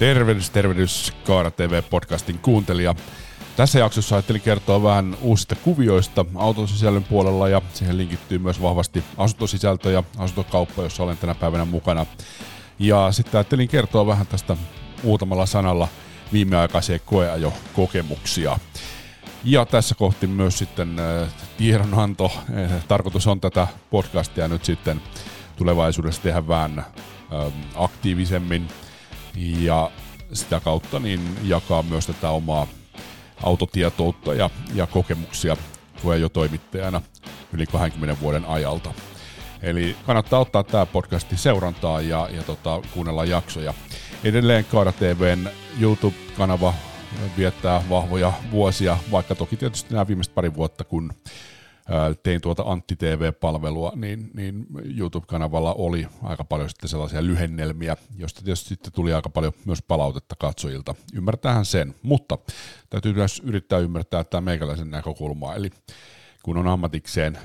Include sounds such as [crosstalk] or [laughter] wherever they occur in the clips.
Tervehdys, tervehdys Kaara TV-podcastin kuuntelija. Tässä jaksossa ajattelin kertoa vähän uusista kuvioista autosisällön puolella ja siihen linkittyy myös vahvasti asuntosisältö ja asuntokauppa, jossa olen tänä päivänä mukana. Ja sitten ajattelin kertoa vähän tästä muutamalla sanalla viimeaikaisia koeajo-kokemuksia. Ja tässä kohti myös sitten äh, tiedonanto. Äh, tarkoitus on tätä podcastia nyt sitten tulevaisuudessa tehdä vähän ähm, aktiivisemmin ja sitä kautta niin jakaa myös tätä omaa autotietoutta ja, ja kokemuksia jo toimittajana yli 20 vuoden ajalta. Eli kannattaa ottaa tämä podcasti seurantaa ja, ja tota, kuunnella jaksoja. Edelleen Kaara TVn YouTube-kanava viettää vahvoja vuosia, vaikka toki tietysti nämä viimeiset pari vuotta, kun tein tuota Antti TV-palvelua, niin, niin YouTube-kanavalla oli aika paljon sitten sellaisia lyhennelmiä, joista tietysti sitten tuli aika paljon myös palautetta katsojilta. Ymmärtäähän sen, mutta täytyy myös yrittää ymmärtää tämä meikäläisen näkökulmaa, eli kun on ammatikseen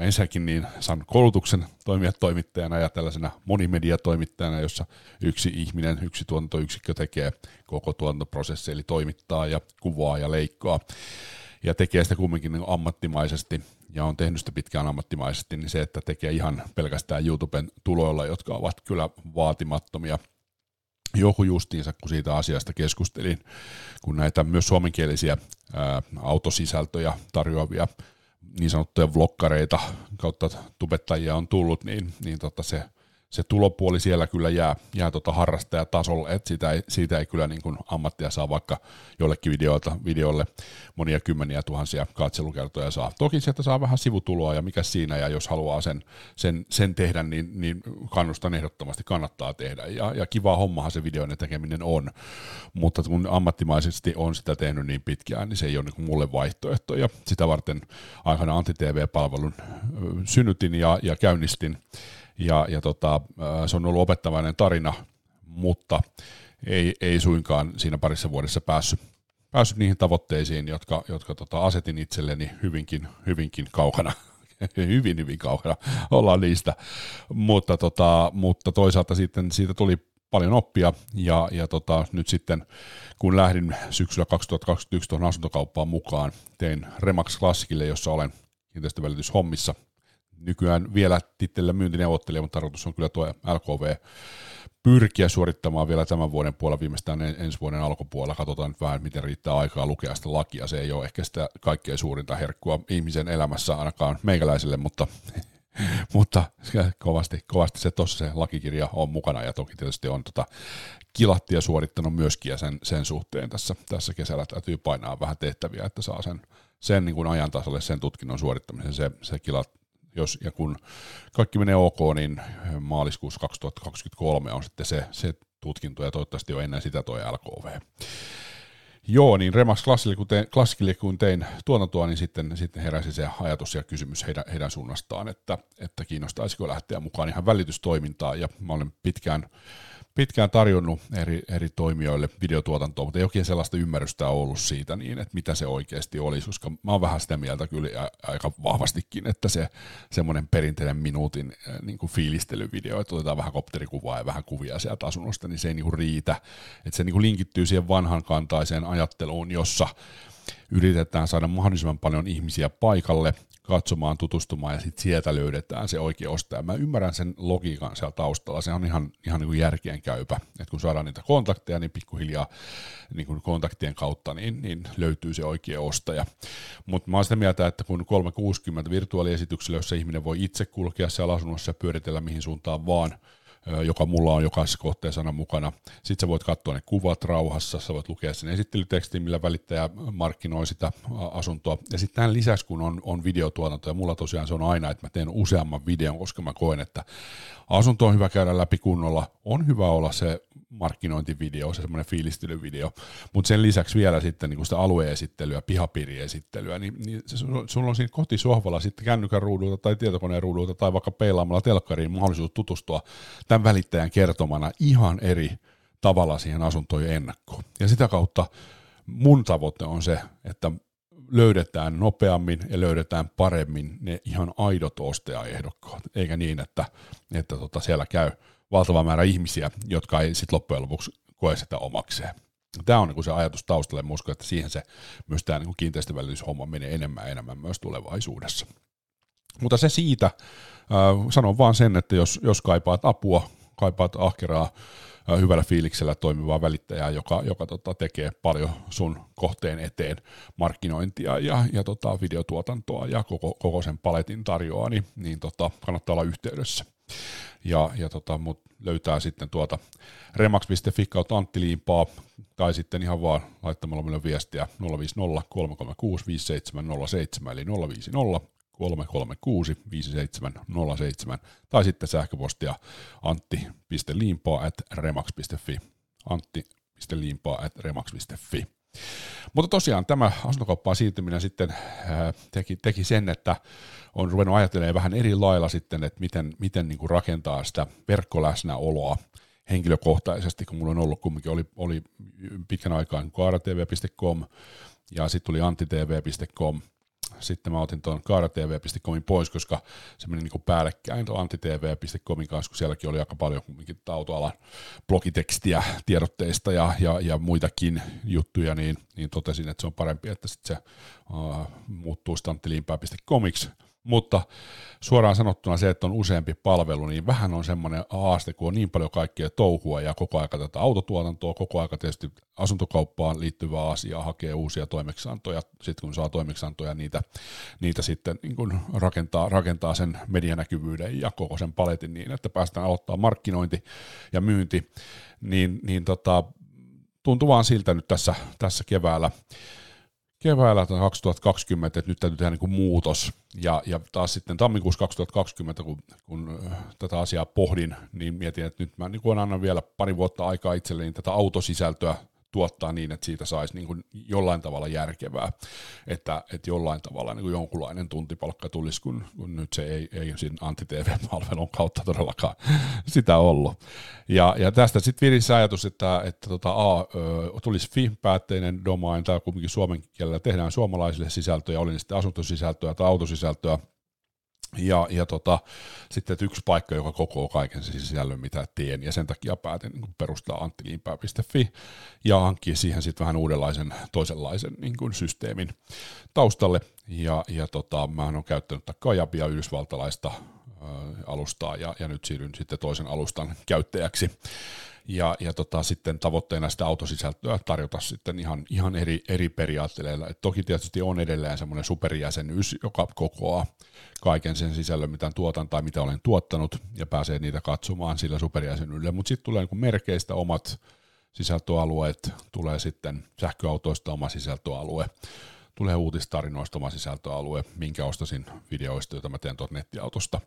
ensinnäkin niin saan koulutuksen toimia toimittajana ja tällaisena monimediatoimittajana, jossa yksi ihminen, yksi tuotantoyksikkö tekee koko tuotantoprosessi, eli toimittaa ja kuvaa ja leikkaa ja tekee sitä kumminkin niin ammattimaisesti ja on tehnyt sitä pitkään ammattimaisesti, niin se, että tekee ihan pelkästään YouTuben tuloilla, jotka ovat kyllä vaatimattomia, joku justiinsa, kun siitä asiasta keskustelin, kun näitä myös suomenkielisiä ää, autosisältöjä tarjoavia niin sanottuja vloggareita kautta tubettajia on tullut, niin, niin tota se se tulopuoli siellä kyllä jää, jää tota harrastajatasolle, että siitä ei, siitä ei kyllä niin kuin ammattia saa vaikka jollekin videoilta, videolle monia kymmeniä tuhansia katselukertoja saa. Toki sieltä saa vähän sivutuloa ja mikä siinä, ja jos haluaa sen, sen, sen tehdä, niin, niin kannustan ehdottomasti, kannattaa tehdä. Ja, ja kiva hommahan se videoiden tekeminen on, mutta kun ammattimaisesti on sitä tehnyt niin pitkään, niin se ei ole niin kuin mulle vaihtoehto, ja sitä varten aikana Anti-TV-palvelun synnytin ja, ja käynnistin ja, ja tota, se on ollut opettavainen tarina, mutta ei, ei suinkaan siinä parissa vuodessa päässyt, päässyt niihin tavoitteisiin, jotka, jotka tota, asetin itselleni hyvinkin, hyvinkin kaukana. [laughs] Hyvin, hyvin kaukana. Ollaan niistä, mutta, tota, mutta toisaalta sitten siitä tuli paljon oppia ja, ja tota, nyt sitten kun lähdin syksyllä 2021 tuohon asuntokauppaan mukaan, tein Remax Classicille, jossa olen kiinteistövälityshommissa nykyään vielä tittelillä myyntineuvottelija, mutta tarkoitus on kyllä tuo LKV pyrkiä suorittamaan vielä tämän vuoden puolella, viimeistään ensi vuoden alkupuolella. Katsotaan nyt vähän, miten riittää aikaa lukea sitä lakia. Se ei ole ehkä sitä kaikkein suurinta herkkua ihmisen elämässä ainakaan meikäläiselle, mutta, [laughs] mutta kovasti, kovasti se tuossa se lakikirja on mukana ja toki tietysti on tota kilattia suorittanut myöskin ja sen, sen suhteen tässä, tässä kesällä täytyy painaa vähän tehtäviä, että saa sen, sen niin kuin ajan tasalle sen tutkinnon suorittamisen. Se, se kilat, jos ja kun kaikki menee ok, niin maaliskuussa 2023 on sitten se, se tutkinto ja toivottavasti jo ennen sitä tuo LKV. Joo, niin Remax Klassikille kun tein, kun tein tuotantoa, niin sitten, sitten heräsi se ajatus ja kysymys heidän, heidän suunnastaan, että, että kiinnostaisiko lähteä mukaan ihan välitystoimintaan, ja mä olen pitkään pitkään tarjonnut eri, eri toimijoille videotuotantoa, mutta ei oikein sellaista ymmärrystä ollut siitä, niin, että mitä se oikeasti olisi, koska mä oon vähän sitä mieltä kyllä aika vahvastikin, että se semmoinen perinteinen minuutin niin kuin fiilistelyvideo, että otetaan vähän kopterikuvaa ja vähän kuvia sieltä asunnosta, niin se ei niin kuin riitä, että se niin kuin linkittyy siihen vanhan kantaiseen ajatteluun, jossa yritetään saada mahdollisimman paljon ihmisiä paikalle, katsomaan, tutustumaan ja sitten sieltä löydetään se oikea ostaja. Mä ymmärrän sen logiikan siellä taustalla, se on ihan, ihan niin kuin järkeen käypä, että kun saadaan niitä kontakteja, niin pikkuhiljaa niin kuin kontaktien kautta niin, niin löytyy se oikea ostaja. Mutta mä oon sitä mieltä, että kun 360 virtuaaliesityksellä, jossa ihminen voi itse kulkea siellä asunnossa ja pyöritellä mihin suuntaan vaan, joka mulla on jokaisessa kohteessa mukana. Sitten sä voit katsoa ne kuvat rauhassa, sä voit lukea sen esittelytekstin, millä välittäjä markkinoi sitä asuntoa. Ja sitten tämän lisäksi, kun on, on videotuotanto, ja mulla tosiaan se on aina, että mä teen useamman videon, koska mä koen, että asunto on hyvä käydä läpi kunnolla, on hyvä olla se markkinointivideo, se semmoinen fiilistelyvideo, mutta sen lisäksi vielä sitten niin sitä alueesittelyä, pihapiiriesittelyä, niin, niin se, sulla on siinä kotisohvalla sitten kännykän ruudulta tai tietokoneen ruudulta tai vaikka peilaamalla telkkariin mahdollisuus tutustua tämän välittäjän kertomana ihan eri tavalla siihen asuntoon ennakkoon. Ja sitä kautta mun tavoite on se, että löydetään nopeammin ja löydetään paremmin ne ihan aidot ostajaehdokkaat, eikä niin, että, että tota siellä käy valtava määrä ihmisiä, jotka ei sitten loppujen lopuksi koe sitä omakseen. Tämä on niin se ajatus taustalle, mä uskon, että siihen se myös tämä niin kiinteistövälityshomma menee enemmän ja enemmän myös tulevaisuudessa. Mutta se siitä, äh, sanon vaan sen, että jos, jos kaipaat apua, kaipaat ahkeraa, äh, hyvällä fiiliksellä toimivaa välittäjää, joka, joka tota, tekee paljon sun kohteen eteen markkinointia ja, ja tota, videotuotantoa ja koko, koko sen paletin tarjoaa, niin, niin tota, kannattaa olla yhteydessä. Ja, ja tota, mut löytää sitten tuota remax.fi kautta Antti Liimpaa, tai sitten ihan vaan laittamalla meille viestiä 050 336 5707, eli 050 336 5707, tai sitten sähköpostia antti.liimpaa at remax.fi, antti.liimpaa at remax.fi. Mutta tosiaan tämä asuntokauppaan siirtyminen sitten teki, teki sen, että on ruvennut ajattelemaan vähän eri lailla sitten, että miten, miten niin kuin rakentaa sitä verkkoläsnäoloa henkilökohtaisesti, kun mulla on ollut kumminkin, oli, oli pitkän aikaa kaaratv.com ja sitten tuli antitv.com, sitten mä otin tuon kaaratv.comin pois, koska se meni niin päällekkäin tuon antitv.comin kanssa, kun sielläkin oli aika paljon kumminkin autoalan blogitekstiä tiedotteista ja, ja, ja muitakin juttuja, niin, niin totesin, että se on parempi, että sitten se uh, muuttuu stanttiliinpää.comiksi, mutta suoraan sanottuna se, että on useampi palvelu, niin vähän on semmoinen haaste, kun on niin paljon kaikkea touhua ja koko aika tätä autotuotantoa, koko aika tietysti asuntokauppaan liittyvää asiaa, hakee uusia toimeksiantoja, sitten kun saa toimeksiantoja, niitä, niitä sitten niin kun rakentaa, rakentaa sen medianäkyvyyden ja koko sen paletin niin, että päästään aloittaa markkinointi ja myynti, niin, niin tota, tuntuu vaan siltä nyt tässä, tässä keväällä, keväällä 2020, että nyt täytyy tehdä niin kuin muutos. Ja, ja taas sitten tammikuussa 2020, kun, kun äh, tätä asiaa pohdin, niin mietin, että nyt mä niin kuin annan vielä pari vuotta aikaa itselleni tätä autosisältöä tuottaa niin, että siitä saisi niin kuin jollain tavalla järkevää, että, että jollain tavalla niin kuin jonkunlainen tuntipalkka tulisi, kun, kun nyt se ei, ei siinä anti-TV-palvelun kautta todellakaan sitä ollut. Ja, ja tästä sitten virisi ajatus, että, että tota, A, tulisi FI-päätteinen domain, tai kuitenkin suomen kielellä tehdään suomalaisille sisältöjä, oli ne sitten asuntosisältöä tai autosisältöä, ja, ja tota, sitten että yksi paikka, joka kokoo kaiken sen sisällön, mitä teen, ja sen takia päätin niin perustaa anttiliinpää.fi ja hankkia siihen sitten vähän uudenlaisen, toisenlaisen niin kuin systeemin taustalle. Ja, ja tota, mä oon käyttänyt Kajabia yhdysvaltalaista ä, alustaa, ja, ja nyt siirryn sitten toisen alustan käyttäjäksi ja, ja tota, sitten tavoitteena sitä autosisältöä tarjota sitten ihan, ihan eri, eri periaatteilla. Et toki tietysti on edelleen semmoinen superjäsenyys, joka kokoaa kaiken sen sisällön, mitä tuotan tai mitä olen tuottanut, ja pääsee niitä katsomaan sillä superjäsenyydellä, mutta sitten tulee niin merkeistä omat sisältöalueet, tulee sitten sähköautoista oma sisältöalue, tulee uutistarinoista oma sisältöalue, minkä ostasin videoista, joita mä teen tuolta nettiautosta,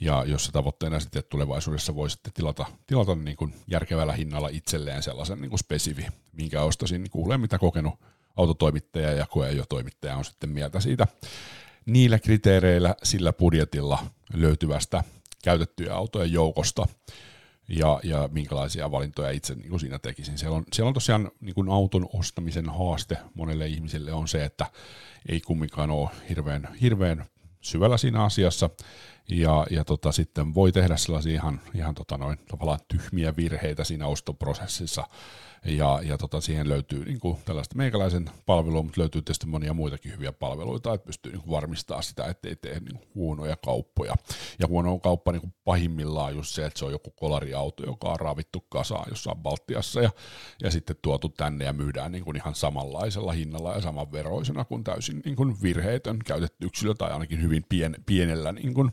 ja jossa tavoitteena sitten, että tulevaisuudessa voi sitten tilata, tilata niin kuin järkevällä hinnalla itselleen sellaisen niin kuin spesifi, minkä ostasin, niin kuulee mitä kokenut autotoimittaja ja koeajotoimittaja on sitten mieltä siitä. Niillä kriteereillä, sillä budjetilla löytyvästä käytettyjä autojen joukosta, ja, ja minkälaisia valintoja itse niin kuin siinä tekisin. Siellä on, siellä on tosiaan niin kuin auton ostamisen haaste monelle ihmiselle on se, että ei kumminkaan ole hirveän, hirveän syvällä siinä asiassa, ja, ja tota, sitten voi tehdä sellaisia ihan, ihan tota noin, tavallaan tyhmiä virheitä siinä ostoprosessissa, ja, ja tota, siihen löytyy niin kuin tällaista meikäläisen palvelua, mutta löytyy tietysti monia muitakin hyviä palveluita, että pystyy niin kuin varmistamaan sitä, ettei tee niin kuin huonoja kauppoja. Ja huono kauppa niin kuin pahimmillaan just se, että se on joku kolariauto, joka on raavittu kasaan jossain Baltiassa ja, ja sitten tuotu tänne ja myydään niin kuin ihan samanlaisella hinnalla ja saman veroisena kuin täysin niin kuin virheetön käytetty yksilö tai ainakin hyvin pien, pienellä niin kuin,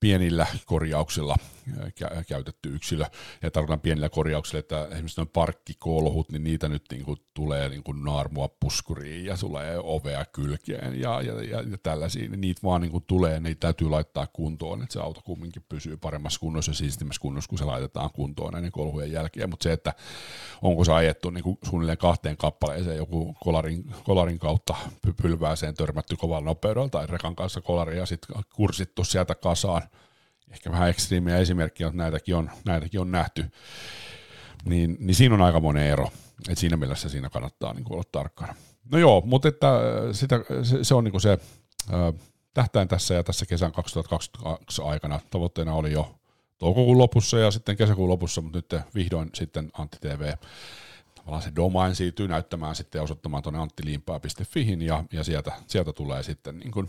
pienillä korjauksilla käytetty yksilö. Ja tarkoitan pienillä korjauksilla, että esimerkiksi noin parkkikolhut, niin niitä nyt niin kuin tulee niin kuin naarmua puskuriin ja tulee ovea kylkeen ja, ja, ja, ja tällaisia. Niin niitä vaan niin kuin tulee, niitä täytyy laittaa kuntoon, että se auto kumminkin pysyy paremmassa kunnossa ja siistimmässä kunnossa, kun se laitetaan kuntoon näiden kolhujen jälkeen. Mutta se, että onko se ajettu niin suunnilleen kahteen kappaleeseen joku kolarin, kolarin kautta pylvääseen törmätty kovalla nopeudella tai rekan kanssa kolari ja sitten kursittu sieltä kasaan, ehkä vähän ekstriimiä esimerkkiä, mutta näitäkin on, näitäkin on nähty, niin, niin siinä on aika monen ero. Et siinä mielessä siinä kannattaa niin olla tarkkana. No joo, mutta että äh, sitä, se, se on niin se äh, tähtäin tässä ja tässä kesän 2022 aikana tavoitteena oli jo toukokuun lopussa ja sitten kesäkuun lopussa, mutta nyt vihdoin sitten Antti TV tavallaan se domain siirtyy näyttämään sitten ja osoittamaan tuonne anttiliimpaa.fihin ja, ja sieltä, sieltä tulee sitten niin kuin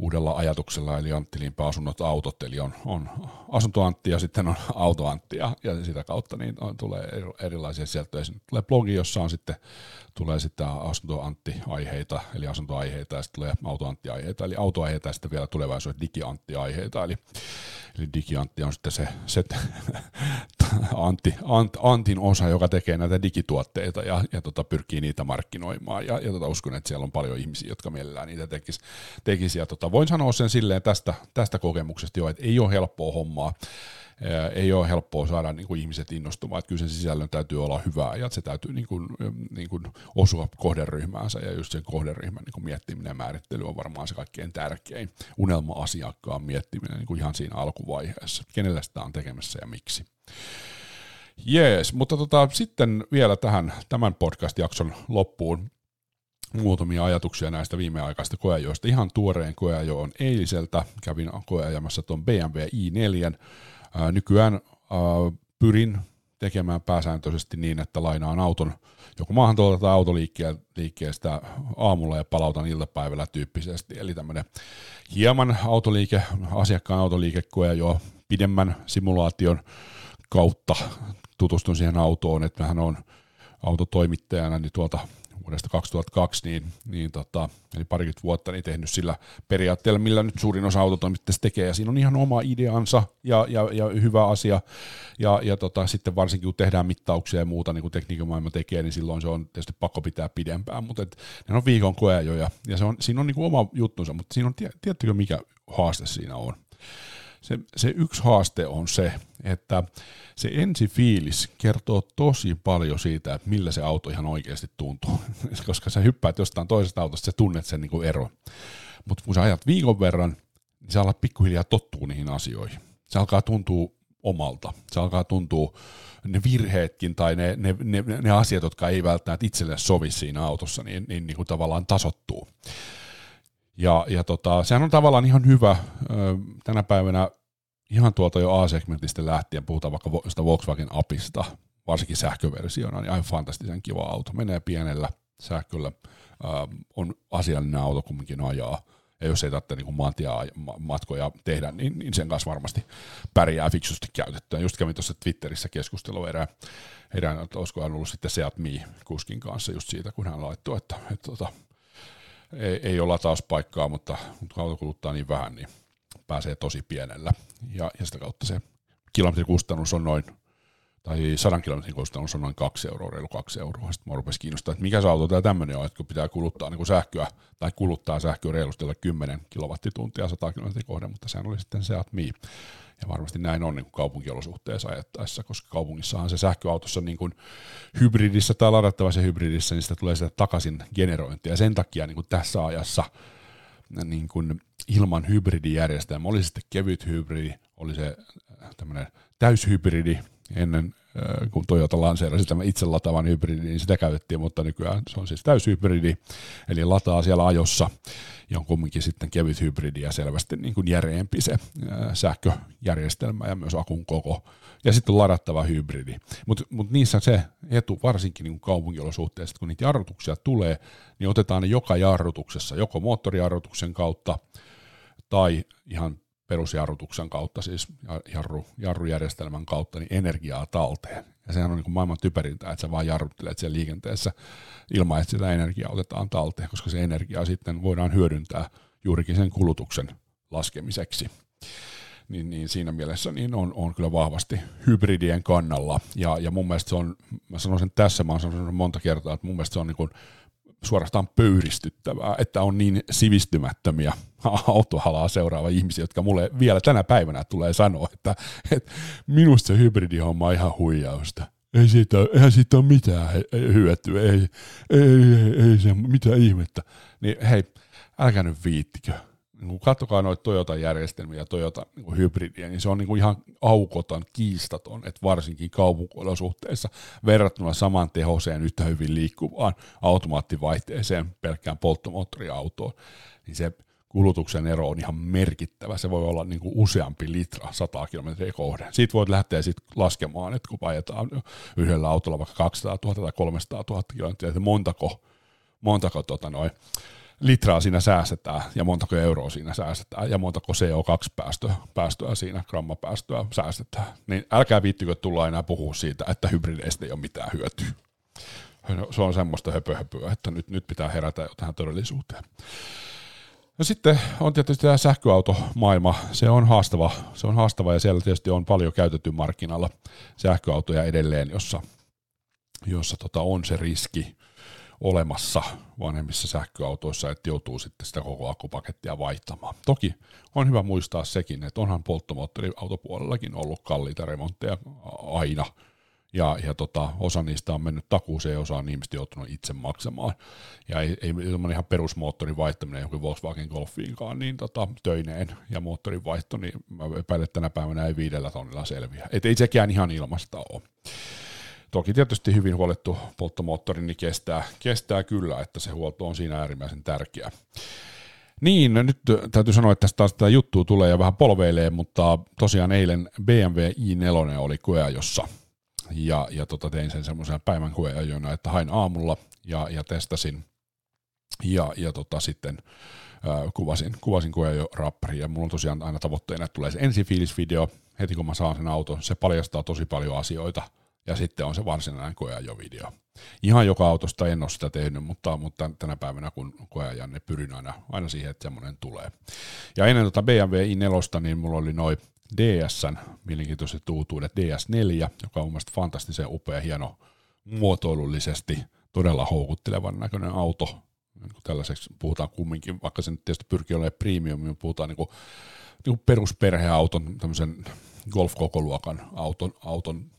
uudella ajatuksella, eli Antti Limpä asunnot autot, eli on, on asuntoantti ja sitten on [laughs] autoantti, ja, ja sitä kautta niin on, tulee erilaisia sieltä. Tulee blogi, jossa on sitten, tulee sitten asuntoantti-aiheita, eli asuntoaiheita, ja sitten tulee autoantti-aiheita, eli autoaiheita, ja sitten vielä tulevaisuudessa digiantti-aiheita, eli Eli digiantti on sitten se, se [laughs] Antti, Ant, Antin osa, joka tekee näitä digituotteita ja, ja tota, pyrkii niitä markkinoimaan. Ja, ja tota, uskon, että siellä on paljon ihmisiä, jotka mielellään niitä tekisi. tekisi. Ja tota, voin sanoa sen silleen tästä, tästä kokemuksesta jo, että ei ole helppoa hommaa ei ole helppoa saada niin kuin ihmiset innostumaan, että kyllä sen sisällön täytyy olla hyvää ja se täytyy niin kuin, niin kuin osua kohderyhmäänsä ja just sen kohderyhmän niin kuin miettiminen ja määrittely on varmaan se kaikkein tärkein unelma-asiakkaan miettiminen niin kuin ihan siinä alkuvaiheessa, kenellä sitä on tekemässä ja miksi. Jees, mutta tota, sitten vielä tähän tämän podcast-jakson loppuun muutamia ajatuksia näistä viimeaikaisista koeajoista. Ihan tuoreen koeajo on eiliseltä. Kävin koeajamassa tuon BMW i4 Ää, nykyään ää, pyrin tekemään pääsääntöisesti niin, että lainaan auton joko maahan tuolta tai autoliikkeestä aamulla ja palautan iltapäivällä tyyppisesti. Eli tämmöinen hieman autoliike, asiakkaan autoliikekoja jo pidemmän simulaation kautta tutustun siihen autoon, että hän on autotoimittajana niin tuolta vuodesta 2002, niin, niin tota, eli parikymmentä vuotta niin tehnyt sillä periaatteella, millä nyt suurin osa autotoimittajista tekee, ja siinä on ihan oma ideansa ja, ja, ja hyvä asia, ja, ja tota, sitten varsinkin kun tehdään mittauksia ja muuta, niin kuin tekniikan maailma tekee, niin silloin se on tietysti pakko pitää pidempään, mutta et, ne on viikon koeajoja, ja se on, siinä on niin kuin oma juttunsa, mutta siinä on, tiedättekö mikä haaste siinä on? Se, se yksi haaste on se, että se ensifiilis kertoo tosi paljon siitä, että millä se auto ihan oikeasti tuntuu. [laughs] Koska sä hyppäät jostain toisesta autosta, sä tunnet sen niin eron. Mutta kun sä ajat viikon verran, niin sä alat pikkuhiljaa tottuu niihin asioihin. Se alkaa tuntua omalta. Se alkaa tuntua ne virheetkin tai ne, ne, ne, ne asiat, jotka ei välttämättä itselle sovi siinä autossa, niin, niin, niin kuin tavallaan tasottuu. Ja, ja tota, sehän on tavallaan ihan hyvä tänä päivänä ihan tuolta jo A-segmentistä lähtien, puhutaan vaikka sitä Volkswagen Apista, varsinkin sähköversiona, niin aivan fantastisen kiva auto. Menee pienellä sähköllä, on asiallinen auto kumminkin ajaa, ja jos ei tarvitse niin maantiematkoja tehdä, niin, niin sen kanssa varmasti pärjää fiksusti käytettyä. Just kävin tuossa Twitterissä keskustelua erään, erään että olisiko hän ollut sitten Seat Me kuskin kanssa just siitä, kun hän laittoi, että, että, että tota, ei, ei ole latauspaikkaa, mutta, mutta auto kuluttaa niin vähän, niin pääsee tosi pienellä. Ja, ja sitä kautta se kilometrikustannus on noin, tai sadan kilometrin kustannus on noin kaksi euroa, reilu kaksi euroa. Sitten mä rupesin kiinnostaa, että mikä se auto tämä tämmöinen on, että kun pitää kuluttaa niin kuin sähköä, tai kuluttaa sähköä reilusti 10 kilowattituntia 100 kilometrin kohden, mutta sehän oli sitten Seat Mii. Ja varmasti näin on niin kuin kaupunkiolosuhteessa ajettaessa, koska kaupungissahan se sähköautossa niin kuin hybridissä tai ladattavassa hybridissä, niin sitä tulee sitä takaisin generointia. Ja sen takia niin kuin tässä ajassa niin kuin ilman hybridijärjestelmä, oli se sitten kevyt hybridi, oli se tämmöinen täyshybridi ennen kun Toyota lanseerasi tämän itse latavan hybridin, niin sitä käytettiin, mutta nykyään se on siis täyshybridi, eli lataa siellä ajossa, ja on kumminkin sitten kevyt hybridi ja selvästi niin kuin järeempi se sähköjärjestelmä ja myös akun koko, ja sitten ladattava hybridi. Mutta mut niissä se etu, varsinkin niin kaupunkiolosuhteessa, kun niitä jarrutuksia tulee, niin otetaan ne joka jarrutuksessa, joko moottorijarrutuksen kautta tai ihan perusjarrutuksen kautta, siis jarru, jarrujärjestelmän kautta, niin energiaa talteen. Ja sehän on niin kuin maailman typerintä, että sä vaan jarruttelet siellä liikenteessä ilman, että sitä energiaa otetaan talteen, koska se energia sitten voidaan hyödyntää juurikin sen kulutuksen laskemiseksi. Niin, niin siinä mielessä niin on, on kyllä vahvasti hybridien kannalla. Ja, ja mun mielestä se on, mä sanon sen tässä, mä oon sanonut monta kertaa, että mun mielestä se on niin kuin suorastaan pöyristyttävää, että on niin sivistymättömiä [laughs] autohalaa seuraava ihmisiä, jotka mulle vielä tänä päivänä tulee sanoa, että, että minusta se hybridihomma on ihan huijausta. Ei siitä, eihän siitä ole mitään hyötyä, ei, ei, ei, ei se mitään ihmettä. Niin hei, älkää nyt viittikö niin katsokaa noita Toyota-järjestelmiä ja Toyota niin niin se on niin kuin ihan aukoton, kiistaton, että varsinkin kaupunkiolosuhteissa verrattuna saman tehoseen yhtä hyvin liikkuvaan automaattivaihteeseen pelkkään polttomoottoriautoon, niin se kulutuksen ero on ihan merkittävä. Se voi olla niin kuin useampi litra 100 kilometriä kohden. Siitä voit lähteä sitten laskemaan, että kun ajetaan yhdellä autolla vaikka 200 000 tai 300 000 kilometriä, että montako, montako tota noin, litraa siinä säästetään ja montako euroa siinä säästetään ja montako CO2-päästöä päästöä siinä, grammapäästöä säästetään. Niin älkää viittikö tulla enää puhua siitä, että hybrideistä ei ole mitään hyötyä. Se on semmoista höpöhöpöä, että nyt, nyt pitää herätä jo tähän todellisuuteen. No sitten on tietysti tämä sähköautomaailma, se on haastava, se on haastava ja siellä tietysti on paljon käytetty markkinalla sähköautoja edelleen, jossa, jossa tota on se riski olemassa vanhemmissa sähköautoissa, että joutuu sitten sitä koko akkupakettia vaihtamaan. Toki on hyvä muistaa sekin, että onhan polttomoottoriautopuolellakin ollut kalliita remontteja aina, ja, ja tota, osa niistä on mennyt takuuseen osa on ihmiset joutunut itse maksamaan. Ja ei, ei ihan perusmoottorin vaihtaminen joku Volkswagen Golfiinkaan niin tota, töineen ja moottorin vaihto, niin mä epäilen, että tänä päivänä ei viidellä tonnilla selviä. Et ei sekään ihan ilmasta ole. Toki tietysti hyvin huolettu polttomoottori niin kestää, kestää kyllä, että se huolto on siinä äärimmäisen tärkeä. Niin, no nyt täytyy sanoa, että tästä sitä juttua tulee ja vähän polveilee, mutta tosiaan eilen BMW i4 oli jossa ja, ja tota, tein sen semmoisen päivän koeajona, että hain aamulla ja, ja testasin. Ja, ja tota, sitten äh, kuvasin, kuvasin koeajo rappari ja mulla on tosiaan aina tavoitteena, että tulee se ensifiilisvideo, heti kun mä saan sen auton, se paljastaa tosi paljon asioita ja sitten on se varsinainen koeajovideo. Ihan joka autosta en ole sitä tehnyt, mutta, mutta tänä päivänä kun koeajan, niin pyrin aina, aina siihen, että semmoinen tulee. Ja ennen tota BMW i4, niin mulla oli noin DSn mielenkiintoiset uutuudet, DS4, joka on mielestäni fantastisen upea, hieno muotoilullisesti, todella houkuttelevan näköinen auto. Niin tällaiseksi puhutaan kumminkin, vaikka se nyt tietysti pyrkii olemaan premium, niin puhutaan niin kuin, niin kuin perusperheauton, tämmöisen golf-kokoluokan auton, auton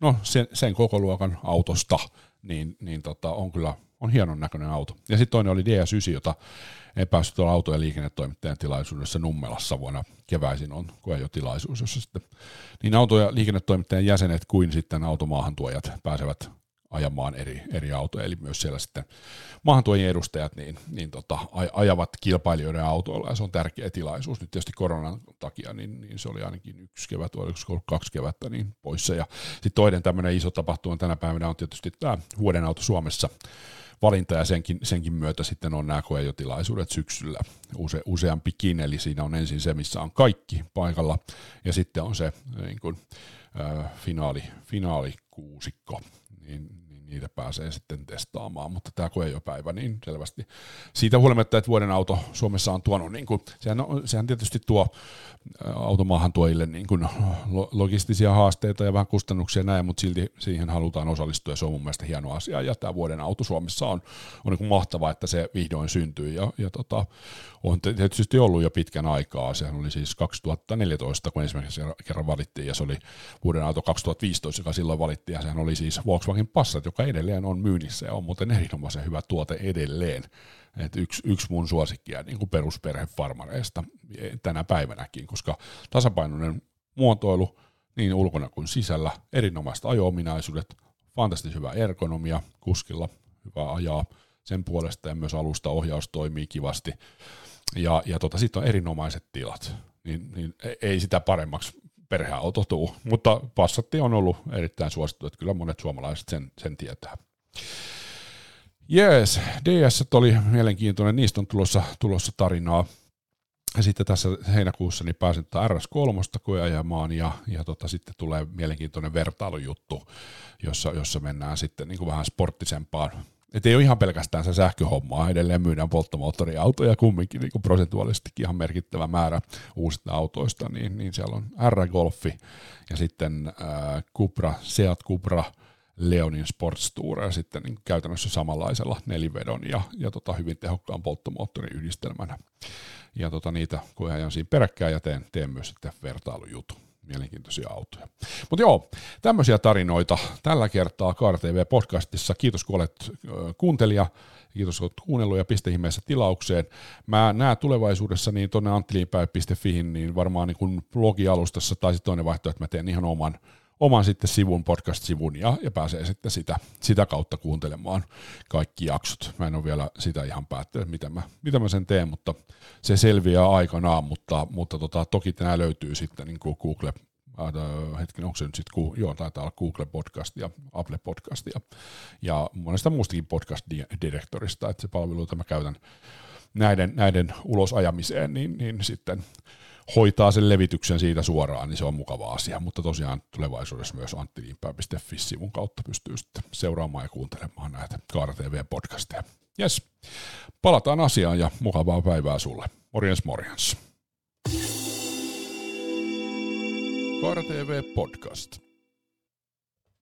no sen, sen kokoluokan autosta, niin, niin tota, on kyllä on hienon näköinen auto. Ja sitten toinen oli DS9, jota ei päässyt tuolla auto- ja liikennetoimittajan tilaisuudessa Nummelassa vuonna keväisin on jo tilaisuus, jossa sitten niin auto- ja liikennetoimittajan jäsenet kuin sitten automaahantuojat pääsevät ajamaan eri, eri autoja, eli myös siellä sitten maahantuojien edustajat niin, niin tota, ajavat kilpailijoiden autoilla, ja se on tärkeä tilaisuus. Nyt tietysti koronan takia, niin, niin se oli ainakin yksi kevät, oliko kaksi kevättä niin poissa. Ja sitten toinen tämmöinen iso tapahtuma tänä päivänä on tietysti tämä vuoden auto Suomessa, valinta. Ja senkin, senkin myötä sitten on nämä koejotilaisuudet syksyllä use, useampikin, eli siinä on ensin se, missä on kaikki paikalla. Ja sitten on se niin kuin, äh, finaali, finaalikuusikko, niin, niin niitä pääsee sitten testaamaan, mutta tämä koejopäivä, niin selvästi. Siitä huolimatta, että vuoden auto Suomessa on tuonut, niin kuin, sehän, on, sehän tietysti tuo automaahan tuojille niin kuin logistisia haasteita ja vähän kustannuksia näin, mutta silti siihen halutaan osallistua ja se on mun mielestä hieno asia. Ja tämä vuoden auto Suomessa on, on niin kuin mahtavaa, että se vihdoin syntyy ja, ja tota, on tietysti ollut jo pitkän aikaa, sehän oli siis 2014, kun ensimmäisen kerran valittiin ja se oli vuoden auto 2015, joka silloin valittiin. Ja sehän oli siis Volkswagen Passat, joka edelleen on myynnissä ja on muuten erinomaisen hyvä tuote edelleen. Et yksi, yksi mun suosikkia niin kuin perusperhefarmareista tänä päivänäkin, koska tasapainoinen muotoilu niin ulkona kuin sisällä, erinomaiset ajo-ominaisuudet, fantastisen hyvä ergonomia, kuskilla hyvä ajaa sen puolesta ja myös alusta ohjaus toimii kivasti. Ja, ja tota, sitten on erinomaiset tilat, niin, niin ei sitä paremmaksi perheauto tuu, mutta Passatti on ollut erittäin suosittu, että kyllä monet suomalaiset sen, sen tietää. Jees, DS oli mielenkiintoinen, niistä on tulossa, tulossa tarinaa. Ja sitten tässä heinäkuussa niin pääsin RS3 koeajamaan ja, ja tota, sitten tulee mielenkiintoinen vertailujuttu, jossa, jossa mennään sitten niin kuin vähän sporttisempaan. Et ei ole ihan pelkästään se sähköhommaa, edelleen myydään polttomoottoriautoja kumminkin niin kuin prosentuaalisestikin ihan merkittävä määrä uusista autoista, niin, niin siellä on R-Golfi ja sitten äh, Cupra, Seat Cupra – Leonin Sports Tour sitten niin käytännössä samanlaisella nelivedon ja, ja tota, hyvin tehokkaan polttomoottorin yhdistelmänä. Ja tota, niitä kun ajan siinä peräkkäin ja teen, teen myös sitten vertailujutu. Mielenkiintoisia autoja. Mutta joo, tämmöisiä tarinoita tällä kertaa TV podcastissa Kiitos kun olet kuuntelija. Kiitos kun olet kuunnellut ja piste ihmeessä tilaukseen. Mä näen tulevaisuudessa niin tuonne anttilinpäin.fiin niin varmaan niin blogialustassa tai sitten toinen vaihtoehto, että mä teen ihan oman oman sitten sivun, podcast-sivun ja, ja pääsee sitten sitä, sitä kautta kuuntelemaan kaikki jaksot. Mä en ole vielä sitä ihan päättänyt, mitä mä, mitä mä sen teen, mutta se selviää aikanaan, mutta, mutta tota, toki tämä löytyy sitten niin kuin Google äh, hetken, onko se nyt sitten, joo, taitaa olla Google Podcast ja Apple Podcast ja, ja monesta muustakin podcast-direktorista, että se palvelu, jota mä käytän näiden, näiden ulosajamiseen, niin, niin sitten hoitaa sen levityksen siitä suoraan, niin se on mukava asia. Mutta tosiaan tulevaisuudessa myös anttiviinpää.fi-sivun kautta pystyy sitten seuraamaan ja kuuntelemaan näitä Kaara TV-podcasteja. Jes, palataan asiaan ja mukavaa päivää sulle. Morjens morjens. Kaara TV Podcast.